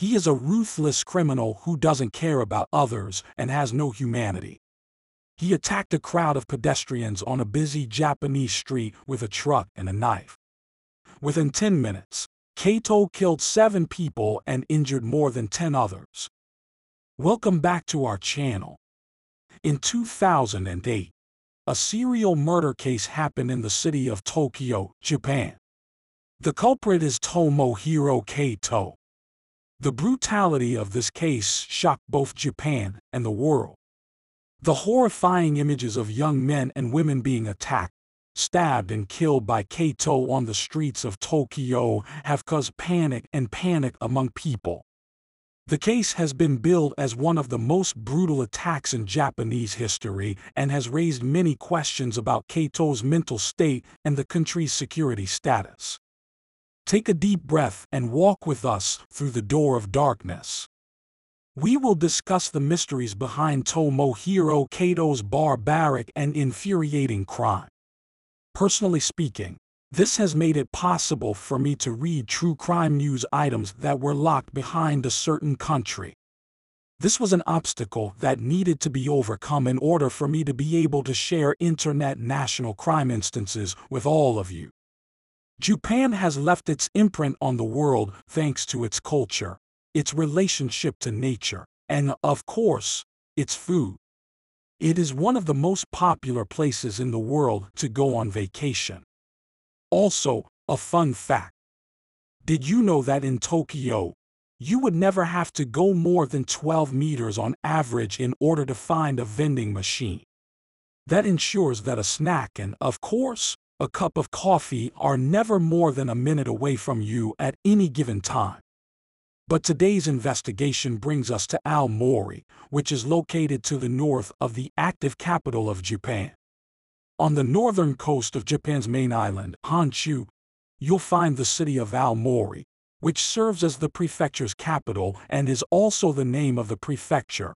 He is a ruthless criminal who doesn't care about others and has no humanity. He attacked a crowd of pedestrians on a busy Japanese street with a truck and a knife. Within 10 minutes, Kato killed seven people and injured more than 10 others. Welcome back to our channel. In 2008, a serial murder case happened in the city of Tokyo, Japan. The culprit is Tomohiro Kato. The brutality of this case shocked both Japan and the world. The horrifying images of young men and women being attacked, stabbed and killed by Kato on the streets of Tokyo have caused panic and panic among people. The case has been billed as one of the most brutal attacks in Japanese history and has raised many questions about Kato's mental state and the country's security status. Take a deep breath and walk with us through the door of darkness. We will discuss the mysteries behind Tomohiro Kato's barbaric and infuriating crime. Personally speaking, this has made it possible for me to read true crime news items that were locked behind a certain country. This was an obstacle that needed to be overcome in order for me to be able to share internet national crime instances with all of you. Japan has left its imprint on the world thanks to its culture, its relationship to nature, and, of course, its food. It is one of the most popular places in the world to go on vacation. Also, a fun fact. Did you know that in Tokyo, you would never have to go more than 12 meters on average in order to find a vending machine? That ensures that a snack and, of course, a cup of coffee are never more than a minute away from you at any given time. But today's investigation brings us to Aomori, which is located to the north of the active capital of Japan. On the northern coast of Japan's main island, Honshu, you'll find the city of Aomori, which serves as the prefecture's capital and is also the name of the prefecture.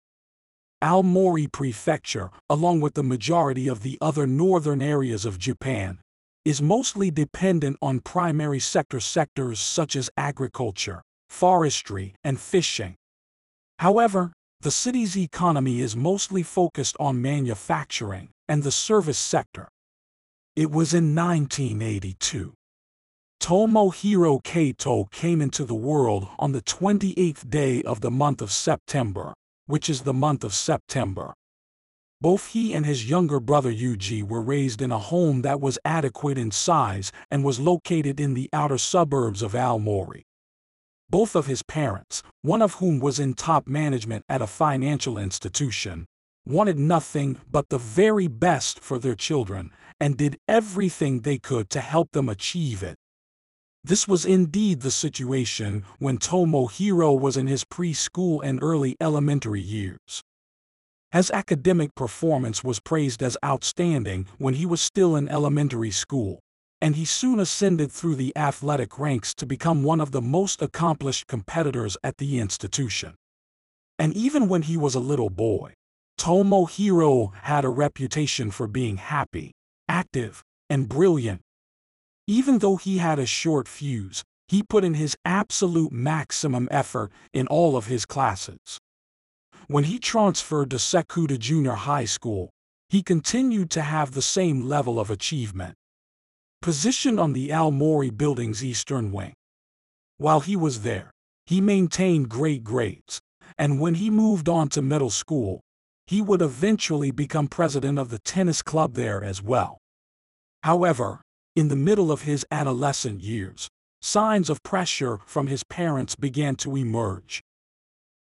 Aomori Prefecture, along with the majority of the other northern areas of Japan, is mostly dependent on primary sector sectors such as agriculture, forestry, and fishing. However, the city's economy is mostly focused on manufacturing, and the service sector. It was in 1982. Tomohiro Kato came into the world on the 28th day of the month of September, which is the month of September. Both he and his younger brother Yuji were raised in a home that was adequate in size and was located in the outer suburbs of Aomori. Both of his parents, one of whom was in top management at a financial institution, wanted nothing but the very best for their children and did everything they could to help them achieve it. This was indeed the situation when Tomohiro was in his preschool and early elementary years. His academic performance was praised as outstanding when he was still in elementary school, and he soon ascended through the athletic ranks to become one of the most accomplished competitors at the institution. And even when he was a little boy, Tomohiro had a reputation for being happy, active, and brilliant. Even though he had a short fuse, he put in his absolute maximum effort in all of his classes. When he transferred to Sekuda Junior High School, he continued to have the same level of achievement. Positioned on the Aomori building's eastern wing. While he was there, he maintained great grades, and when he moved on to middle school, he would eventually become president of the tennis club there as well. However, in the middle of his adolescent years, signs of pressure from his parents began to emerge.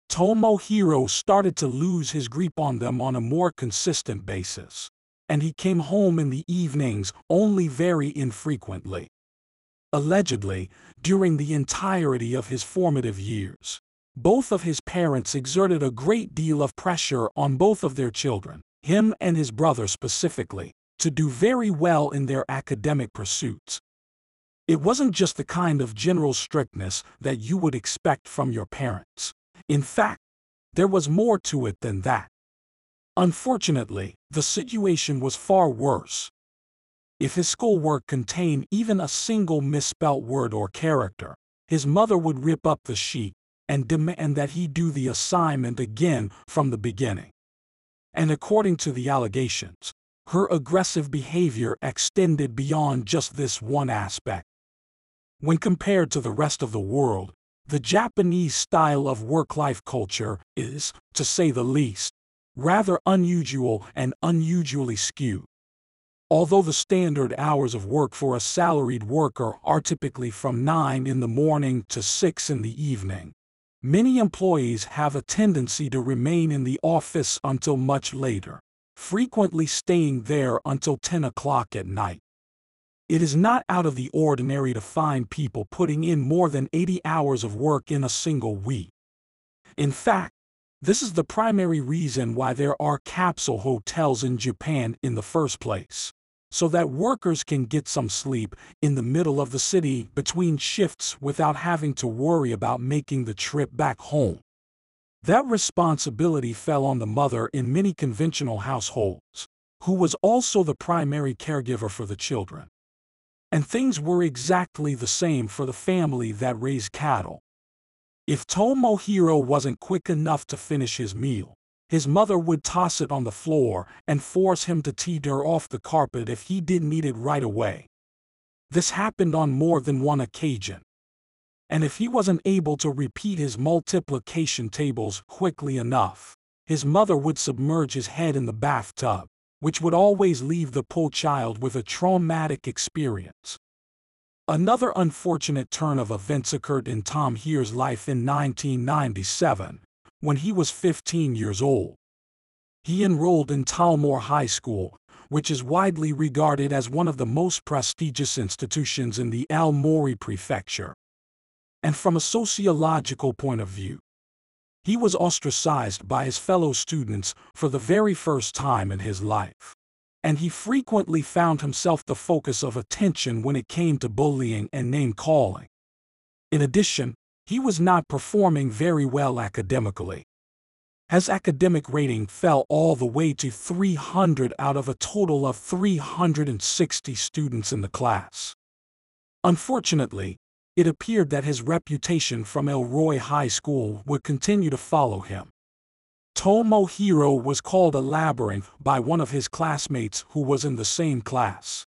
Tomohiro started to lose his grip on them on a more consistent basis, and he came home in the evenings only very infrequently. Allegedly, during the entirety of his formative years, both of his parents exerted a great deal of pressure on both of their children, him and his brother specifically, to do very well in their academic pursuits. It wasn't just the kind of general strictness that you would expect from your parents. In fact, there was more to it than that. Unfortunately, the situation was far worse. If his schoolwork contained even a single misspelt word or character, his mother would rip up the sheet and demand that he do the assignment again from the beginning. And according to the allegations, her aggressive behavior extended beyond just this one aspect. When compared to the rest of the world, the Japanese style of work life culture is, to say the least, rather unusual and unusually skewed. Although the standard hours of work for a salaried worker are typically from 9 in the morning to 6 in the evening, many employees have a tendency to remain in the office until much later, frequently staying there until 10 o'clock at night. It is not out of the ordinary to find people putting in more than 80 hours of work in a single week. In fact, this is the primary reason why there are capsule hotels in Japan in the first place, so that workers can get some sleep in the middle of the city between shifts without having to worry about making the trip back home. That responsibility fell on the mother in many conventional households, who was also the primary caregiver for the children. And things were exactly the same for the family that raised cattle. If Tomohiro wasn't quick enough to finish his meal, his mother would toss it on the floor and force him to teeter off the carpet if he didn't eat it right away. This happened on more than one occasion. And if he wasn't able to repeat his multiplication tables quickly enough, his mother would submerge his head in the bathtub which would always leave the poor child with a traumatic experience. Another unfortunate turn of events occurred in Tomohiro's life in 1997, when he was 15 years old. He enrolled in Talmore High School, which is widely regarded as one of the most prestigious institutions in the Aomori Prefecture. And from a sociological point of view, he was ostracized by his fellow students for the very first time in his life. And he frequently found himself the focus of attention when it came to bullying and name calling. In addition, he was not performing very well academically. His academic rating fell all the way to 300 out of a total of 360 students in the class. Unfortunately, it appeared that his reputation from Elroy High School would continue to follow him. Tomohiro was called a labyrinth by one of his classmates who was in the same class.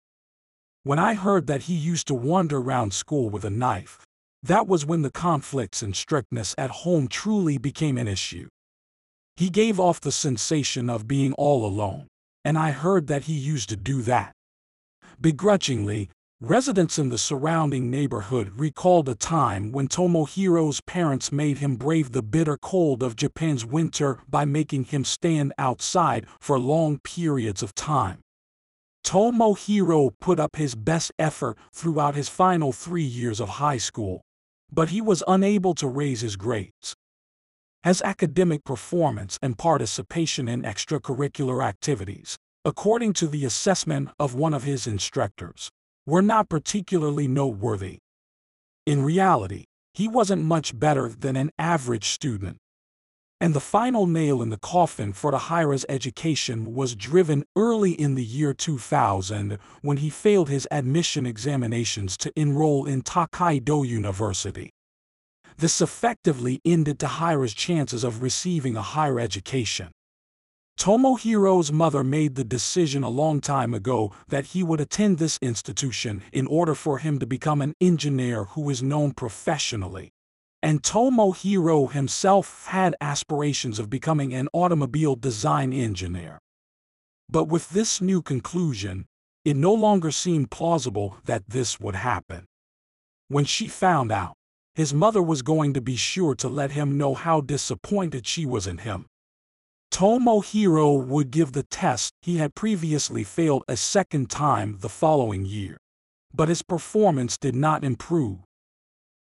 When I heard that he used to wander around school with a knife, that was when the conflicts and strictness at home truly became an issue. He gave off the sensation of being all alone, and I heard that he used to do that. Begrudgingly, Residents in the surrounding neighborhood recalled a time when Tomohiro's parents made him brave the bitter cold of Japan's winter by making him stand outside for long periods of time. Tomohiro put up his best effort throughout his final three years of high school, but he was unable to raise his grades. His academic performance and participation in extracurricular activities, according to the assessment of one of his instructors, were not particularly noteworthy. In reality, he wasn't much better than an average student. And the final nail in the coffin for Tahira's education was driven early in the year 2000 when he failed his admission examinations to enroll in Hokkaido University. This effectively ended Tahira's chances of receiving a higher education. Tomohiro's mother made the decision a long time ago that he would attend this institution in order for him to become an engineer who is known professionally. And Tomohiro himself had aspirations of becoming an automobile design engineer. But with this new conclusion, it no longer seemed plausible that this would happen. When she found out, his mother was going to be sure to let him know how disappointed she was in him. Tomohiro would give the test he had previously failed a second time the following year. But his performance did not improve.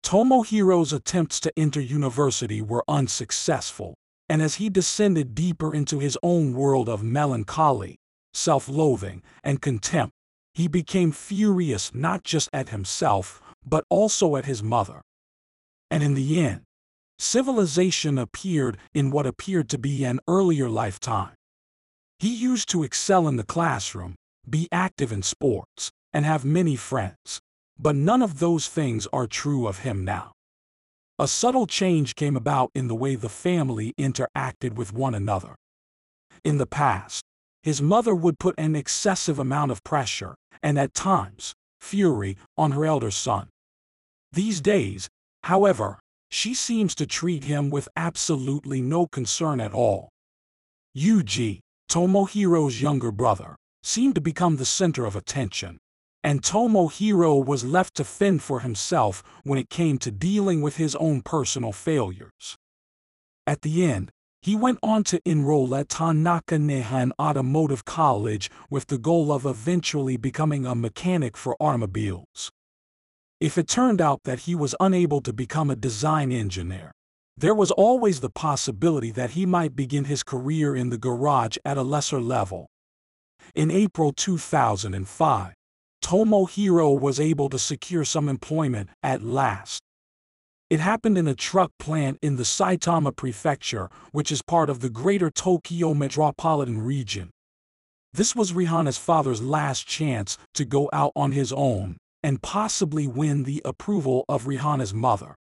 Tomohiro's attempts to enter university were unsuccessful, and as he descended deeper into his own world of melancholy, self-loathing, and contempt, he became furious not just at himself, but also at his mother. And in the end, civilization appeared in what appeared to be an earlier lifetime. He used to excel in the classroom, be active in sports, and have many friends. But none of those things are true of him now. a subtle change came about in the way the family interacted with one another. In the past, his mother would put an excessive amount of pressure, and at times, fury, on her elder son. These days, however, she seems to treat him with absolutely no concern at all. Yuji, Tomohiro's younger brother, seemed to become the center of attention, and Tomohiro was left to fend for himself when it came to dealing with his own personal failures. At the end, he went on to enroll at Tanaka Nihon Automotive College with the goal of eventually becoming a mechanic for automobiles. If it turned out that he was unable to become a design engineer, there was always the possibility that he might begin his career in the garage at a lesser level. In April 2005, Tomohiro was able to secure some employment at last. It happened in a truck plant in the Saitama Prefecture, which is part of the Greater Tokyo Metropolitan Region. This was Rihanna's father's last chance to go out on his own and possibly win the approval of Rihanna's mother.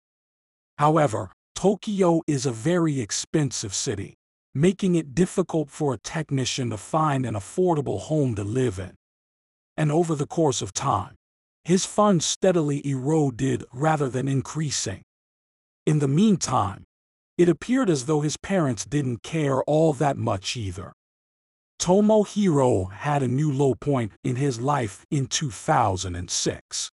However, Tokyo is a very expensive city, making it difficult for a technician to find an affordable home to live in. And over the course of time, his funds steadily eroded rather than increasing. In the meantime, it appeared as though his parents didn't care all that much either. Tomohiro had a new low point in his life in 2006.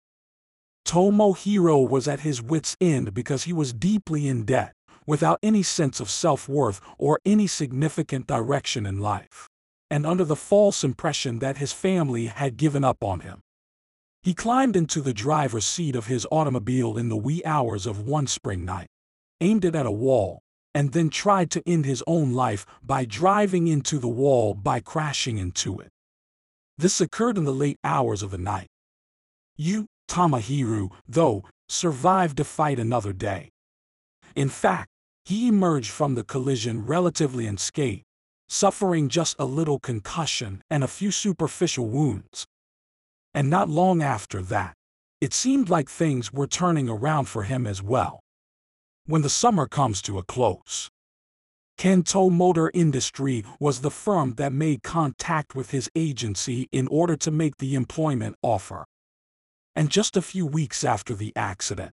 Tomohiro was at his wits' end because he was deeply in debt, without any sense of self-worth or any significant direction in life, and under the false impression that his family had given up on him. He climbed into the driver's seat of his automobile in the wee hours of one spring night, aimed it at a wall, and then tried to end his own life by driving into the wall by crashing into it. This occurred in the late hours of the night. Yu, Tomohiro, though, survived to fight another day. In fact, he emerged from the collision relatively unscathed, suffering just a little concussion and a few superficial wounds. And not long after that, it seemed like things were turning around for him as well when the summer comes to a close. Kanto Motor Industry was the firm that made contact with his agency in order to make the employment offer. And just a few weeks after the accident,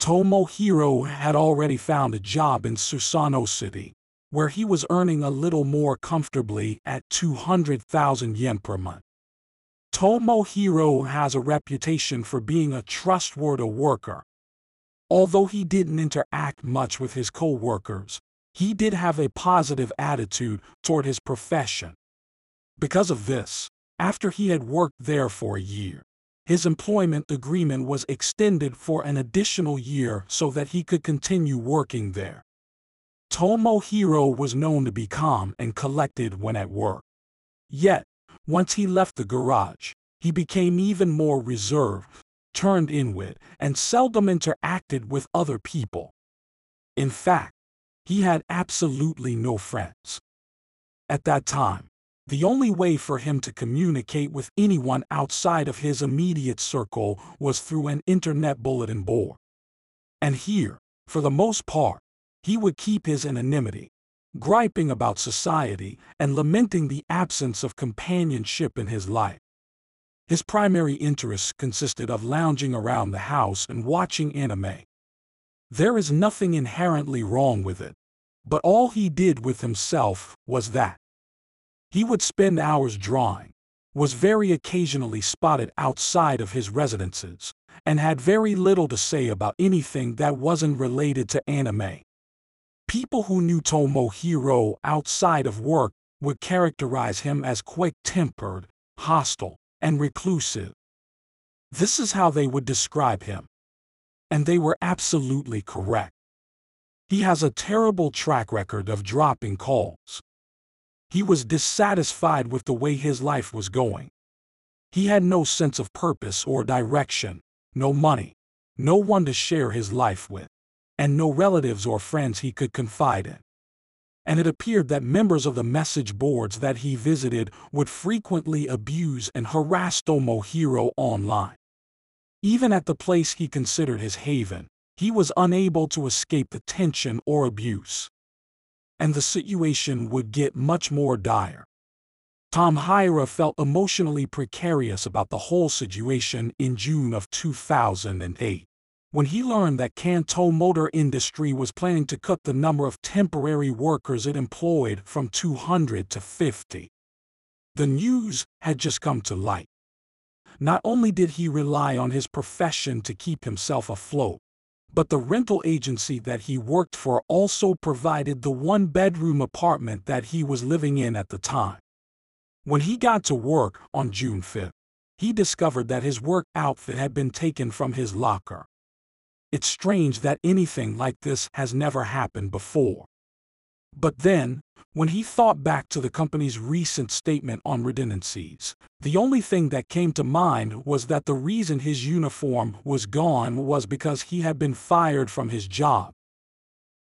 Tomohiro had already found a job in Susono City, where he was earning a little more comfortably at 200,000 yen per month. Tomohiro has a reputation for being a trustworthy worker, Although he didn't interact much with his co-workers, he did have a positive attitude toward his profession. Because of this, after he had worked there for a year, his employment agreement was extended for an additional year so that he could continue working there. Tomohiro was known to be calm and collected when at work. Yet, once he left the garage, he became even more reserved, turned inward, and seldom interacted with other people. In fact, he had absolutely no friends. At that time, the only way for him to communicate with anyone outside of his immediate circle was through an internet bulletin board. And here, for the most part, he would keep his anonymity, griping about society and lamenting the absence of companionship in his life. His primary interests consisted of lounging around the house and watching anime. There is nothing inherently wrong with it, but all he did with himself was that. He would spend hours drawing, was very occasionally spotted outside of his residences, and had very little to say about anything that wasn't related to anime. People who knew Tomohiro outside of work would characterize him as quick-tempered, hostile, and reclusive. This is how they would describe him. And they were absolutely correct. He has a terrible track record of dropping calls. He was dissatisfied with the way his life was going. He had no sense of purpose or direction, no money, no one to share his life with, and no relatives or friends he could confide in and it appeared that members of the message boards that he visited would frequently abuse and harass Tomohiro online. Even at the place he considered his haven, he was unable to escape the tension or abuse. And the situation would get much more dire. Tomohiro felt emotionally precarious about the whole situation in June of 2008 when he learned that Kanto Motor Industry was planning to cut the number of temporary workers it employed from 200 to 50. The news had just come to light. Not only did he rely on his profession to keep himself afloat, but the rental agency that he worked for also provided the one bedroom apartment that he was living in at the time. When he got to work on June 5th, he discovered that his work outfit had been taken from his locker. It's strange that anything like this has never happened before. But then, when he thought back to the company's recent statement on redundancies, the only thing that came to mind was that the reason his uniform was gone was because he had been fired from his job.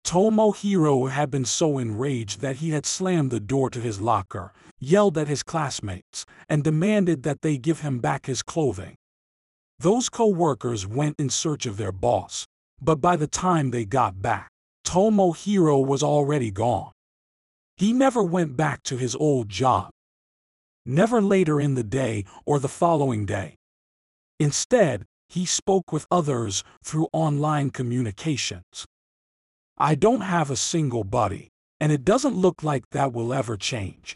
Tomohiro had been so enraged that he had slammed the door to his locker, yelled at his classmates, and demanded that they give him back his clothing. Those co-workers went in search of their boss, but by the time they got back, Tomohiro was already gone. He never went back to his old job. Never later in the day or the following day. Instead, he spoke with others through online communications. I don't have a single buddy, and it doesn't look like that will ever change.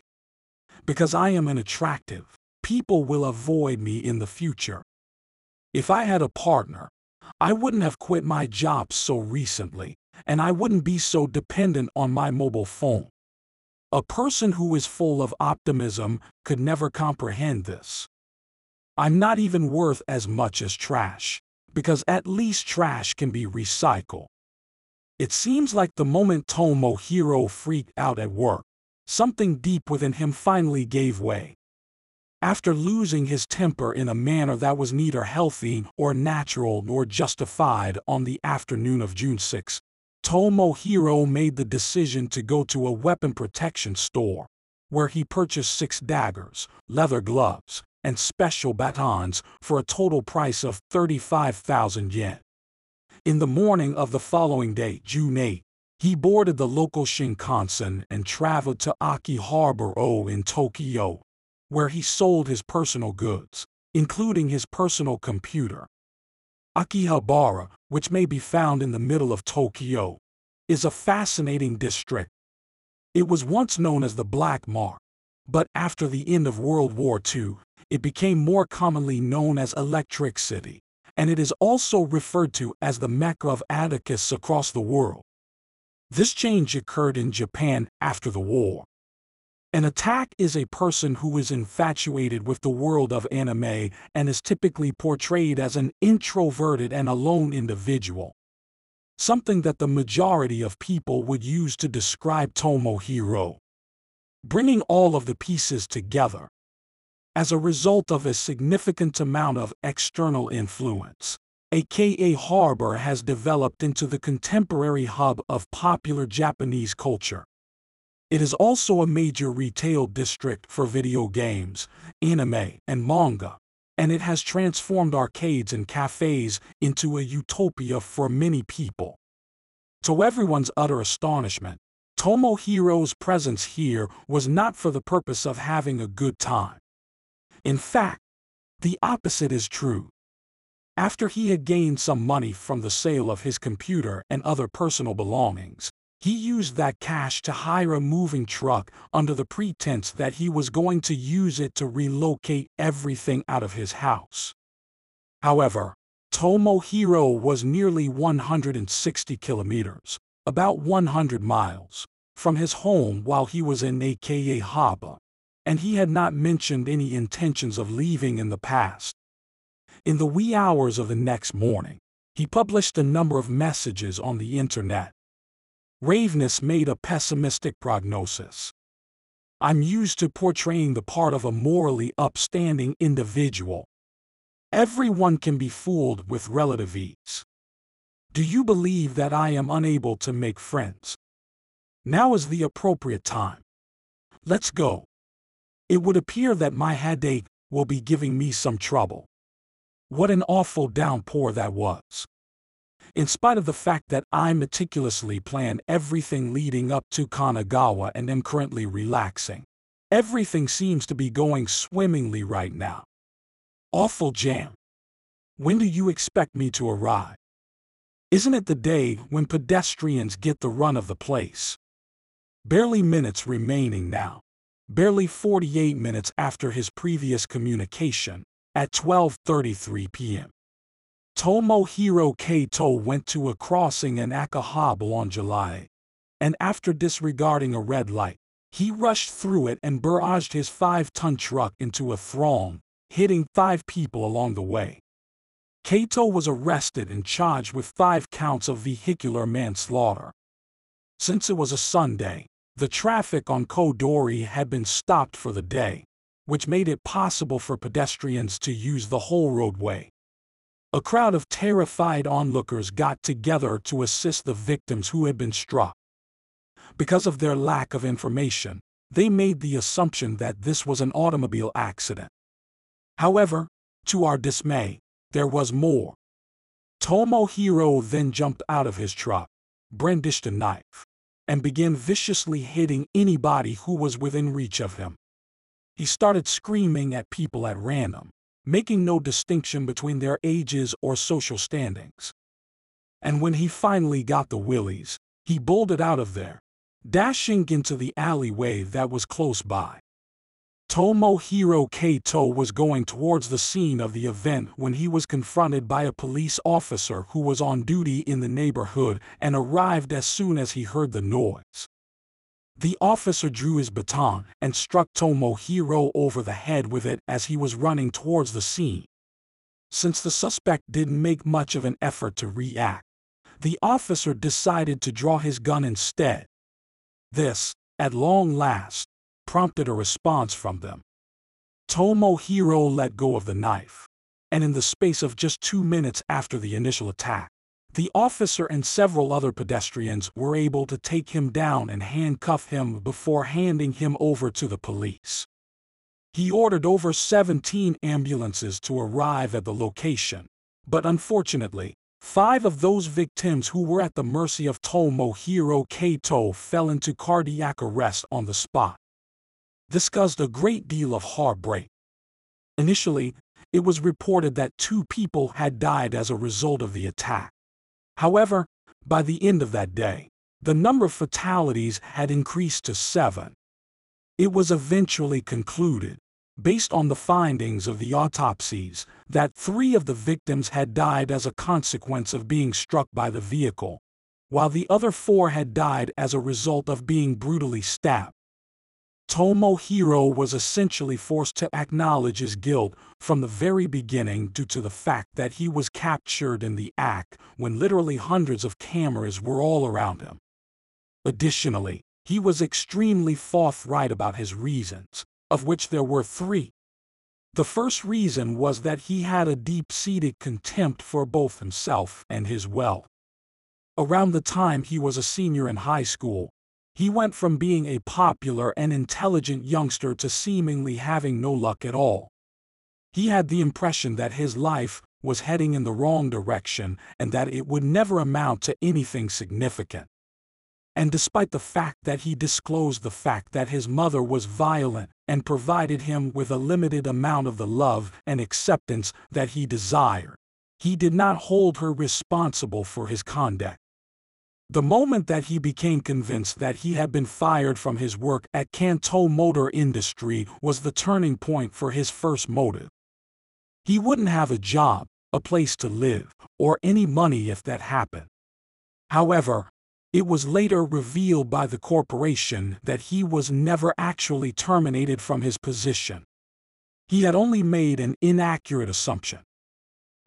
Because I am unattractive, people will avoid me in the future. If I had a partner, I wouldn't have quit my job so recently, and I wouldn't be so dependent on my mobile phone. A person who is full of optimism could never comprehend this. I'm not even worth as much as trash, because at least trash can be recycled. It seems like the moment Tomohiro freaked out at work, something deep within him finally gave way. After losing his temper in a manner that was neither healthy or natural nor justified on the afternoon of June 6, Tomohiro made the decision to go to a weapon protection store, where he purchased six daggers, leather gloves, and special batons for a total price of 35,000 yen. In the morning of the following day, June 8, he boarded the local Shinkansen and traveled to Akihabara in Tokyo, where he sold his personal goods, including his personal computer. Akihabara, which may be found in the middle of Tokyo, is a fascinating district. It was once known as the Black Mark, but after the end of World War II, it became more commonly known as Electric City, and it is also referred to as the Mecca of anarchists across the world. This change occurred in Japan after the war. An otaku is a person who is infatuated with the world of anime and is typically portrayed as an introverted and alone individual. Something that the majority of people would use to describe Tomohiro. Bringing all of the pieces together. As a result of a significant amount of external influence, Akihabara has developed into the contemporary hub of popular Japanese culture. It is also a major retail district for video games, anime, and manga, and it has transformed arcades and cafes into a utopia for many people. To everyone's utter astonishment, Tomohiro's presence here was not for the purpose of having a good time. In fact, the opposite is true. After he had gained some money from the sale of his computer and other personal belongings, he used that cash to hire a moving truck under the pretense that he was going to use it to relocate everything out of his house. However, Tomohiro was nearly 160 kilometers, about 100 miles, from his home while he was in Akihabara, and he had not mentioned any intentions of leaving in the past. In the wee hours of the next morning, he published a number of messages on the internet, Ravenous made a pessimistic prognosis. I'm used to portraying the part of a morally upstanding individual. Everyone can be fooled with relative ease. Do you believe that I am unable to make friends? Now is the appropriate time. Let's go. It would appear that my headache will be giving me some trouble. What an awful downpour that was. In spite of the fact that I meticulously plan everything leading up to Kanagawa and am currently relaxing, everything seems to be going swimmingly right now. Awful jam. When do you expect me to arrive? Isn't it the day when pedestrians get the run of the place? Barely minutes remaining now. Barely 48 minutes after his previous communication, at 12.33 p.m. Tomohiro Kato went to a crossing in Akihabara on July, and after disregarding a red light, he rushed through it and barraged his five-ton truck into a throng, hitting five people along the way. Kato was arrested and charged with five counts of vehicular manslaughter. Since it was a Sunday, the traffic on Kodori had been stopped for the day, which made it possible for pedestrians to use the whole roadway. A crowd of terrified onlookers got together to assist the victims who had been struck. Because of their lack of information, they made the assumption that this was an automobile accident. However, to our dismay, there was more. Tomohiro then jumped out of his truck, brandished a knife, and began viciously hitting anybody who was within reach of him. He started screaming at people at random, making no distinction between their ages or social standings. And when he finally got the willies, he bolted out of there, dashing into the alleyway that was close by. Tomohiro Kato was going towards the scene of the event when he was confronted by a police officer who was on duty in the neighborhood and arrived as soon as he heard the noise. The officer drew his baton and struck Tomohiro over the head with it as he was running towards the scene. Since the suspect didn't make much of an effort to react, the officer decided to draw his gun instead. This, at long last, prompted a response from them. Tomohiro let go of the knife, and in the space of just two minutes after the initial attack, the officer and several other pedestrians were able to take him down and handcuff him before handing him over to the police. He ordered over 17 ambulances to arrive at the location, but unfortunately, five of those victims who were at the mercy of Tomohiro Kato fell into cardiac arrest on the spot. This caused a great deal of heartbreak. Initially, it was reported that two people had died as a result of the attack. However, by the end of that day, the number of fatalities had increased to seven. It was eventually concluded, based on the findings of the autopsies, that three of the victims had died as a consequence of being struck by the vehicle, while the other four had died as a result of being brutally stabbed. Tomohiro was essentially forced to acknowledge his guilt from the very beginning due to the fact that he was captured in the act when literally hundreds of cameras were all around him. Additionally, he was extremely forthright about his reasons, of which there were three. The first reason was that he had a deep-seated contempt for both himself and his wealth. Around the time he was a senior in high school, he went from being a popular and intelligent youngster to seemingly having no luck at all. He had the impression that his life was heading in the wrong direction and that it would never amount to anything significant. And despite the fact that he disclosed the fact that his mother was violent and provided him with a limited amount of the love and acceptance that he desired, he did not hold her responsible for his conduct. The moment that he became convinced that he had been fired from his work at Kanto Motor Industry was the turning point for his first motive. He wouldn't have a job, a place to live, or any money if that happened. However, it was later revealed by the corporation that he was never actually terminated from his position. He had only made an inaccurate assumption.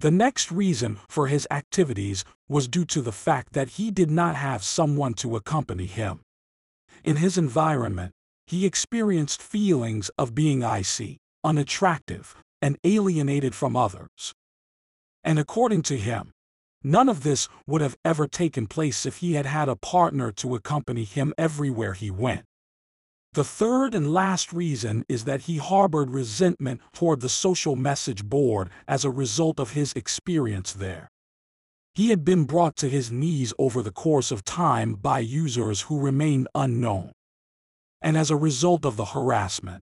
The next reason for his activities was due to the fact that he did not have someone to accompany him. In his environment, he experienced feelings of being icy, unattractive, and alienated from others. And according to him, none of this would have ever taken place if he had had a partner to accompany him everywhere he went. The third and last reason is that he harbored resentment toward the social message board as a result of his experience there. He had been brought to his knees over the course of time by users who remained unknown. And as a result of the harassment,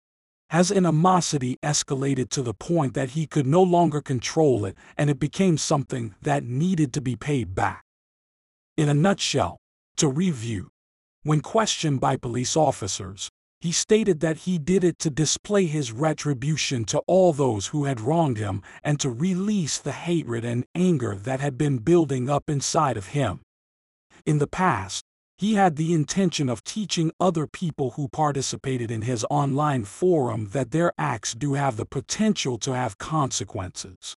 his animosity escalated to the point that he could no longer control it and it became something that needed to be paid back. In a nutshell, to review, when questioned by police officers, he stated that he did it to display his retribution to all those who had wronged him and to release the hatred and anger that had been building up inside of him. In the past, he had the intention of teaching other people who participated in his online forum that their acts do have the potential to have consequences.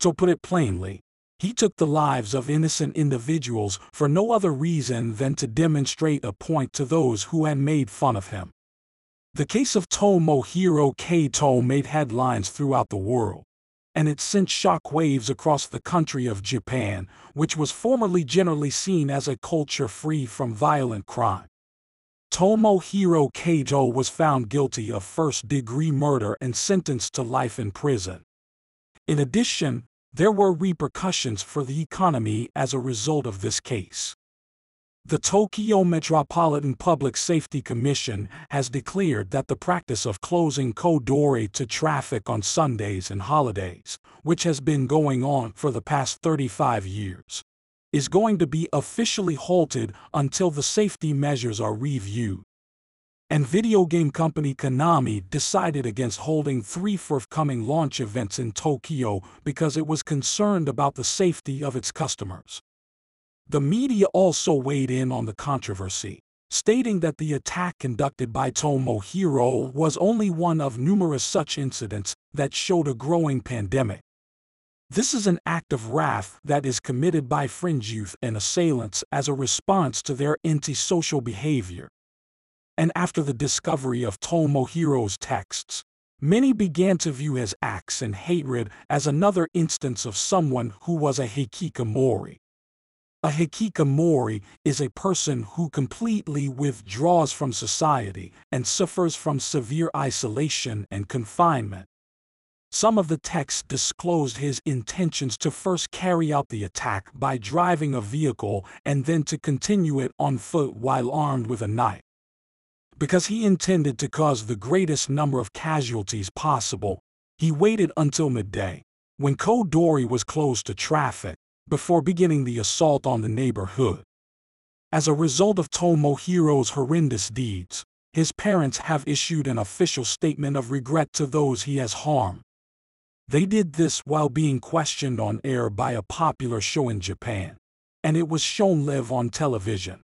To put it plainly, he took the lives of innocent individuals for no other reason than to demonstrate a point to those who had made fun of him. The case of Tomohiro Kato made headlines throughout the world and it sent shockwaves across the country of Japan, which was formerly generally seen as a culture free from violent crime. Tomohiro Kato was found guilty of first degree murder and sentenced to life in prison. In addition, there were repercussions for the economy as a result of this case. The Tokyo Metropolitan Public Safety Commission has declared that the practice of closing Kodori to traffic on Sundays and holidays, which has been going on for the past 35 years, is going to be officially halted until the safety measures are reviewed. And video game company Konami decided against holding three forthcoming launch events in Tokyo because it was concerned about the safety of its customers. The media also weighed in on the controversy, stating that the attack conducted by Tomohiro was only one of numerous such incidents that showed a growing pandemic. This is an act of wrath that is committed by fringe youth and assailants as a response to their antisocial behavior. And after the discovery of Tomohiro's texts, many began to view his acts and hatred as another instance of someone who was a hikikomori. A hikikomori is a person who completely withdraws from society and suffers from severe isolation and confinement. Some of the texts disclosed his intentions to first carry out the attack by driving a vehicle and then to continue it on foot while armed with a knife. Because he intended to cause the greatest number of casualties possible, he waited until midday, when Kodori was closed to traffic, before beginning the assault on the neighborhood. As a result of Tomohiro's horrendous deeds, his parents have issued an official statement of regret to those he has harmed. They did this while being questioned on air by a popular show in Japan, and it was shown live on television.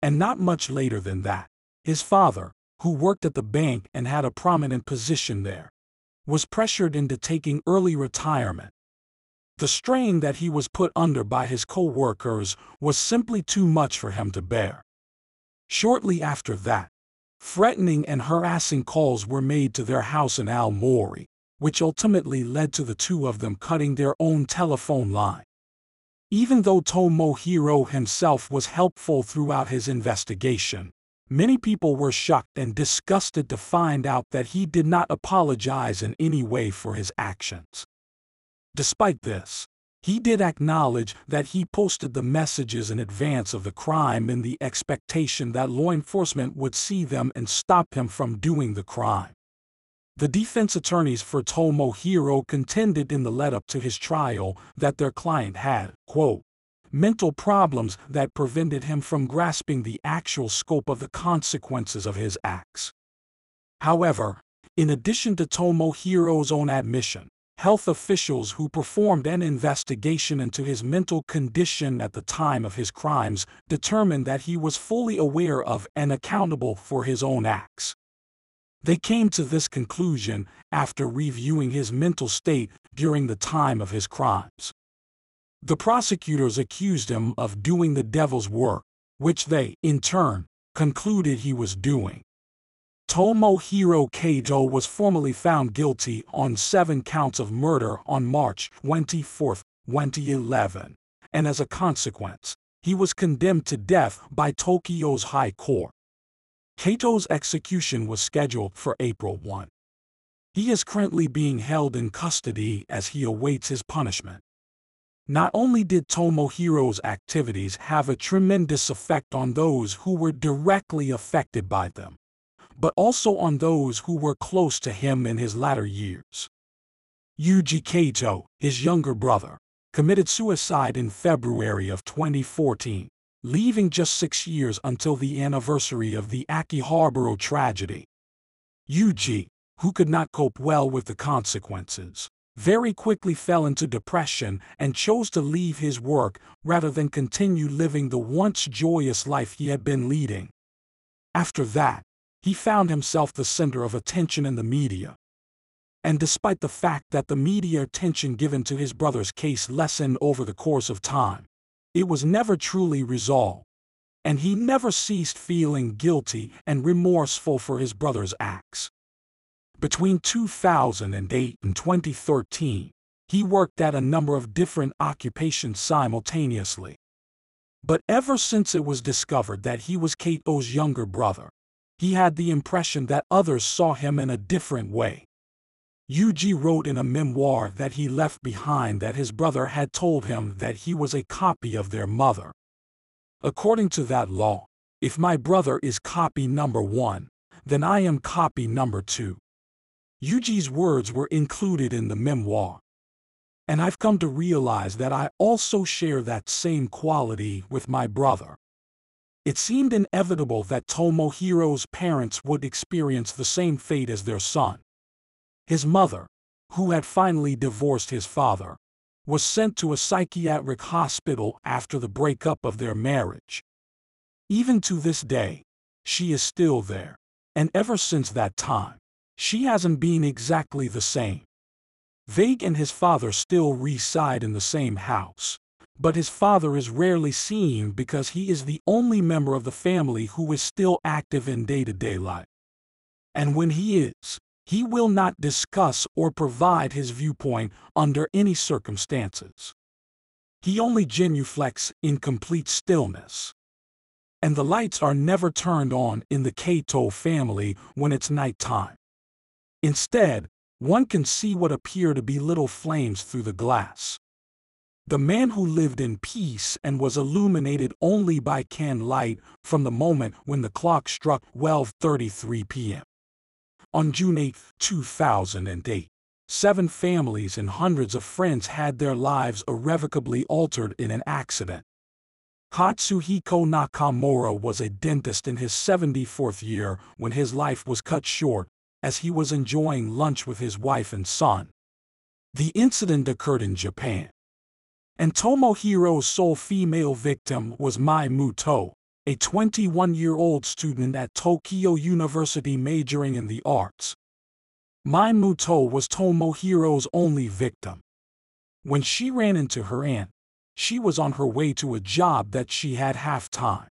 And not much later than that, his father, who worked at the bank and had a prominent position there, was pressured into taking early retirement the strain that he was put under by his co-workers was simply too much for him to bear. Shortly after that, threatening and harassing calls were made to their house in Aomori, which ultimately led to the two of them cutting their own telephone line. Even though Tomohiro himself was helpful throughout his investigation, many people were shocked and disgusted to find out that he did not apologize in any way for his actions. Despite this, he did acknowledge that he posted the messages in advance of the crime in the expectation that law enforcement would see them and stop him from doing the crime. The defense attorneys for Tomohiro contended in the lead-up to his trial that their client had, quote, mental problems that prevented him from grasping the actual scope of the consequences of his acts. However, in addition to Tomohiro's own admission, health officials who performed an investigation into his mental condition at the time of his crimes determined that he was fully aware of and accountable for his own acts. They came to this conclusion after reviewing his mental state during the time of his crimes. The prosecutors accused him of doing the devil's work, which they, in turn, concluded he was doing. Tomohiro Kato was formally found guilty on seven counts of murder on March 24, 2011, and as a consequence, he was condemned to death by Tokyo's High Court. Kato's execution was scheduled for April 1. He is currently being held in custody as he awaits his punishment. Not only did Tomohiro's activities have a tremendous effect on those who were directly affected by them, but also on those who were close to him in his latter years. Yuji Kato, his younger brother, committed suicide in February of 2014, leaving just six years until the anniversary of the Akihabara tragedy. Yuji, who could not cope well with the consequences, very quickly fell into depression and chose to leave his work rather than continue living the once joyous life he had been leading. After that, he found himself the center of attention in the media, and despite the fact that the media attention given to his brother's case lessened over the course of time, it was never truly resolved, and he never ceased feeling guilty and remorseful for his brother's acts. Between 2008 and 2013, he worked at a number of different occupations simultaneously. But ever since it was discovered that he was Kato's younger brother, he had the impression that others saw him in a different way. Yuji wrote in a memoir that he left behind that his brother had told him that he was a copy of their mother. According to that law, if my brother is copy number one, then I am copy number two. Yuji's words were included in the memoir. And I've come to realize that I also share that same quality with my brother. It seemed inevitable that Tomohiro's parents would experience the same fate as their son. His mother, who had finally divorced his father, was sent to a psychiatric hospital after the breakup of their marriage. Even to this day, she is still there, and ever since that time, she hasn't been exactly the same. Vague and his father still reside in the same house, but his father is rarely seen because he is the only member of the family who is still active in day to day life. And when he is, he will not discuss or provide his viewpoint under any circumstances. He only genuflects in complete stillness. And the lights are never turned on in the Kato family when it's night time. Instead, one can see what appear to be little flames through the glass. The man who lived in peace and was illuminated only by candlelight from the moment when the clock struck 12:33 p.m. On June 8, 2008, seven families and hundreds of friends had their lives irrevocably altered in an accident. Katsuhiko Nakamura was a dentist in his 74th year when his life was cut short as he was enjoying lunch with his wife and son. The incident occurred in Japan. And Tomohiro's sole female victim was Mai Muto, a 21-year-old student at Tokyo University majoring in the arts. Mai Muto was Tomohiro's only victim. When she ran into her aunt, she was on her way to a job that she had half-time.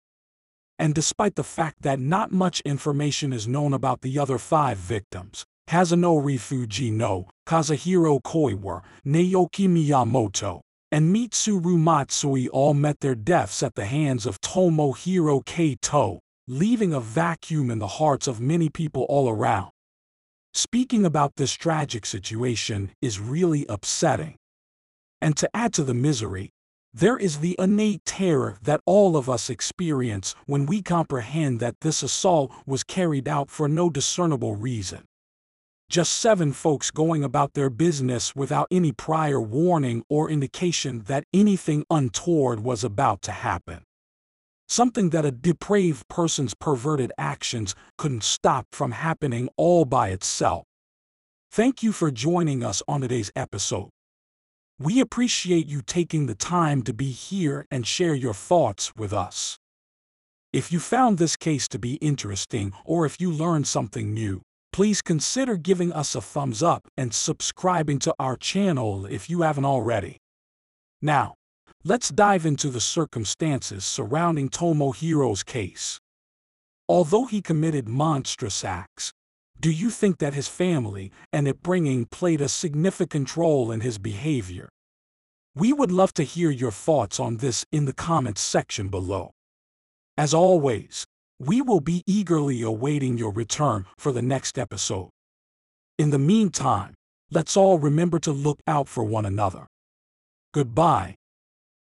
And despite the fact that not much information is known about the other five victims, Kazunori Fujino, Kazuhiro Koiwa, Naoki Miyamoto, and Mitsuru Matsui all met their deaths at the hands of Tomohiro Kato, leaving a vacuum in the hearts of many people all around. Speaking about this tragic situation is really upsetting. And to add to the misery, there is the innate terror that all of us experience when we comprehend that this assault was carried out for no discernible reason just seven folks going about their business without any prior warning or indication that anything untoward was about to happen. Something that a depraved person's perverted actions couldn't stop from happening all by itself. Thank you for joining us on today's episode. We appreciate you taking the time to be here and share your thoughts with us. If you found this case to be interesting or if you learned something new, please consider giving us a thumbs up and subscribing to our channel if you haven't already. Now, let's dive into the circumstances surrounding Tomohiro's case. Although he committed monstrous acts, do you think that his family and upbringing played a significant role in his behavior? We would love to hear your thoughts on this in the comments section below. As always, we will be eagerly awaiting your return for the next episode. In the meantime, let's all remember to look out for one another. Goodbye.